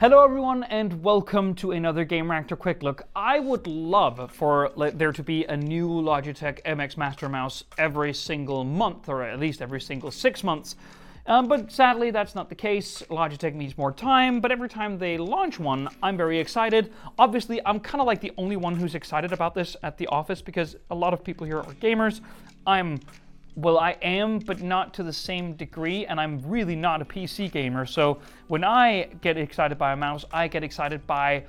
Hello, everyone, and welcome to another Gamereactor Quick Look. I would love for there to be a new Logitech MX Master Mouse every single month, or at least every single six months. Um, but sadly, that's not the case. Logitech needs more time, but every time they launch one, I'm very excited. Obviously, I'm kind of like the only one who's excited about this at the office because a lot of people here are gamers. I'm well, I am, but not to the same degree, and I'm really not a PC gamer. So when I get excited by a mouse, I get excited by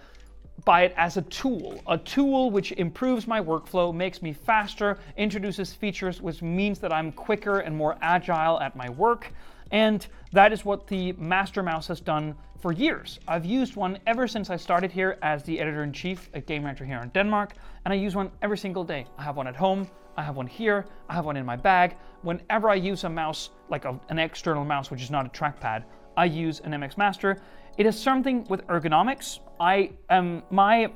by it as a tool, a tool which improves my workflow, makes me faster, introduces features which means that I'm quicker and more agile at my work. And that is what the Master Mouse has done for years. I've used one ever since I started here as the editor in chief at Gamereactor here in Denmark, and I use one every single day. I have one at home, I have one here, I have one in my bag. Whenever I use a mouse, like a, an external mouse, which is not a trackpad, I use an MX Master. It is something with ergonomics. I am my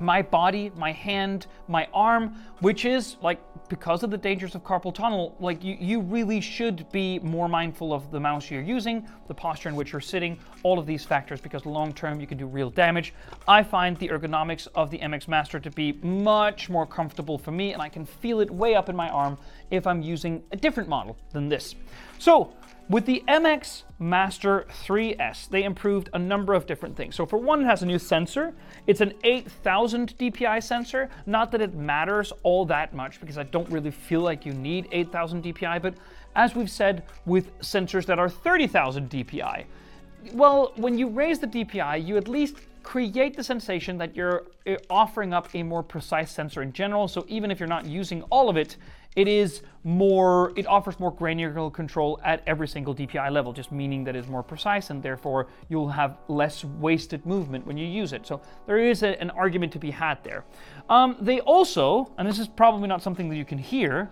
my body, my hand, my arm, which is like because of the dangers of carpal tunnel, like you, you really should be more mindful of the mouse you're using, the posture in which you're sitting, all of these factors, because long term you can do real damage. I find the ergonomics of the MX Master to be much more comfortable for me, and I can feel it way up in my arm if I'm using a different model than this. So with the MX Master 3S, they improved a number of different things. So, for one, it has a new sensor. It's an 8000 DPI sensor. Not that it matters all that much because I don't really feel like you need 8000 DPI, but as we've said with sensors that are 30,000 DPI, well, when you raise the DPI, you at least create the sensation that you're uh, offering up a more precise sensor in general. So even if you're not using all of it, it is more, it offers more granular control at every single DPI level, just meaning that it's more precise and therefore you'll have less wasted movement when you use it. So there is a, an argument to be had there. Um, they also, and this is probably not something that you can hear,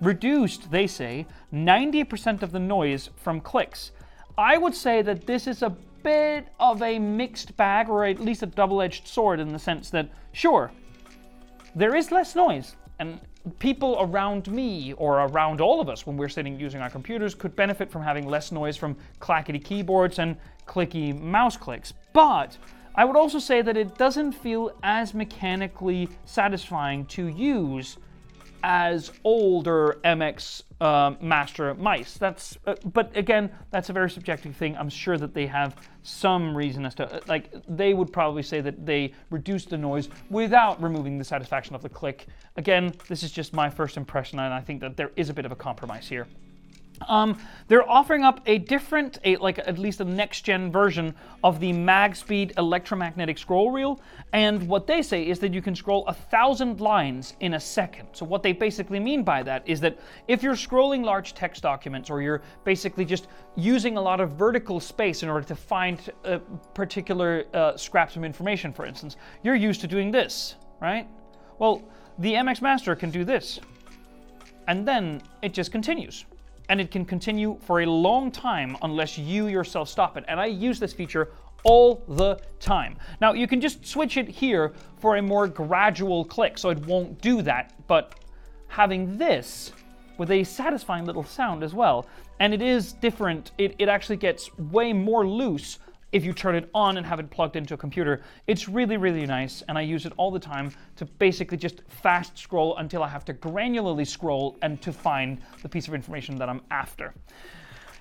reduced, they say, 90% of the noise from clicks. I would say that this is a bit of a mixed bag, or at least a double edged sword, in the sense that, sure, there is less noise, and people around me or around all of us when we're sitting using our computers could benefit from having less noise from clackety keyboards and clicky mouse clicks. But I would also say that it doesn't feel as mechanically satisfying to use as older MX um, master mice. That's, uh, but again, that's a very subjective thing. I'm sure that they have some reason as to, uh, like, they would probably say that they reduced the noise without removing the satisfaction of the click. Again, this is just my first impression, and I think that there is a bit of a compromise here. Um, they're offering up a different, a, like at least a next gen version of the MagSpeed electromagnetic scroll wheel. And what they say is that you can scroll a thousand lines in a second. So, what they basically mean by that is that if you're scrolling large text documents or you're basically just using a lot of vertical space in order to find a particular uh, scraps of information, for instance, you're used to doing this, right? Well, the MX Master can do this. And then it just continues and it can continue for a long time unless you yourself stop it. And I use this feature all the time. Now, you can just switch it here for a more gradual click, so it won't do that, but having this with a satisfying little sound as well, and it is different, it, it actually gets way more loose if you turn it on and have it plugged into a computer. It's really, really nice, and I use it all the time to basically just fast scroll until I have to granularly scroll and to find the piece of information that I'm after.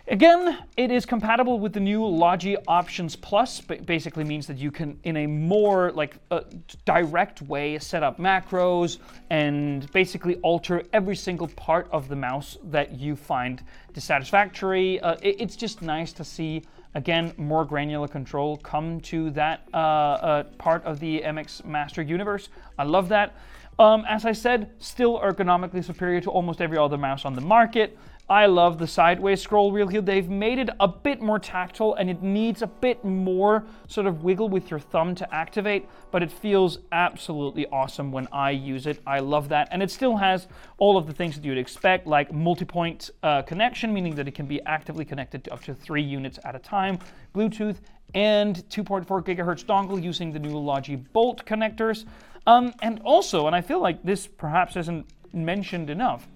Again, it is compatible with the new Logi Options Plus, but basically means that you can, in a more like uh, direct way, set up macros and basically alter every single part of the mouse that you find dissatisfactory. Uh, it, it's just nice to see again, more granular control come to that uh, uh, part of the MX Master universe. I love that. Um, as I said, still ergonomically superior to almost every other mouse on the market. I love the sideways scroll wheel here. They've made it a bit more tactile and it needs a bit more sort of wiggle with your thumb to activate, but it feels absolutely awesome when I use it. I love that. And it still has all of the things that you'd expect, like multi-point uh, connection, meaning that it can be actively connected to up to three units at a time, Bluetooth, and 2.4 gigahertz dongle using the new Logi Bolt connectors. Um, and also, and I feel like this perhaps isn't mentioned enough,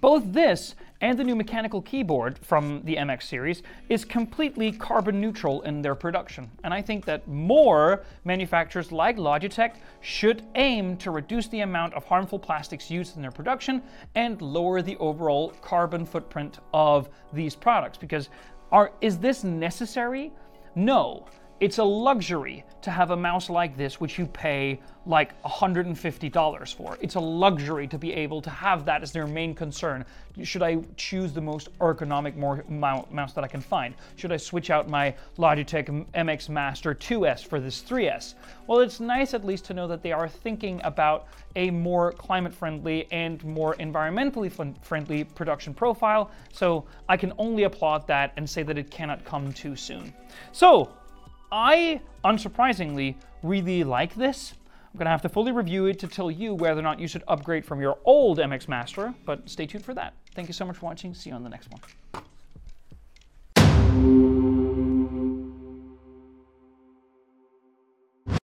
both this and the new mechanical keyboard from the MX series is completely carbon neutral in their production. And I think that more manufacturers like Logitech should aim to reduce the amount of harmful plastics used in their production and lower the overall carbon footprint of these products. Because are, is this necessary? No. It's a luxury to have a mouse like this, which you pay like $150 for. It's a luxury to be able to have that as their main concern. Should I choose the most ergonomic mouse that I can find? Should I switch out my Logitech MX Master 2S for this 3S? Well, it's nice at least to know that they are thinking about a more climate friendly and more environmentally friendly production profile. So I can only applaud that and say that it cannot come too soon. So I, unsurprisingly, really like this. I'm going to have to fully review it to tell you whether or not you should upgrade from your old MX Master, but stay tuned for that. Thank you so much for watching. See you on the next one.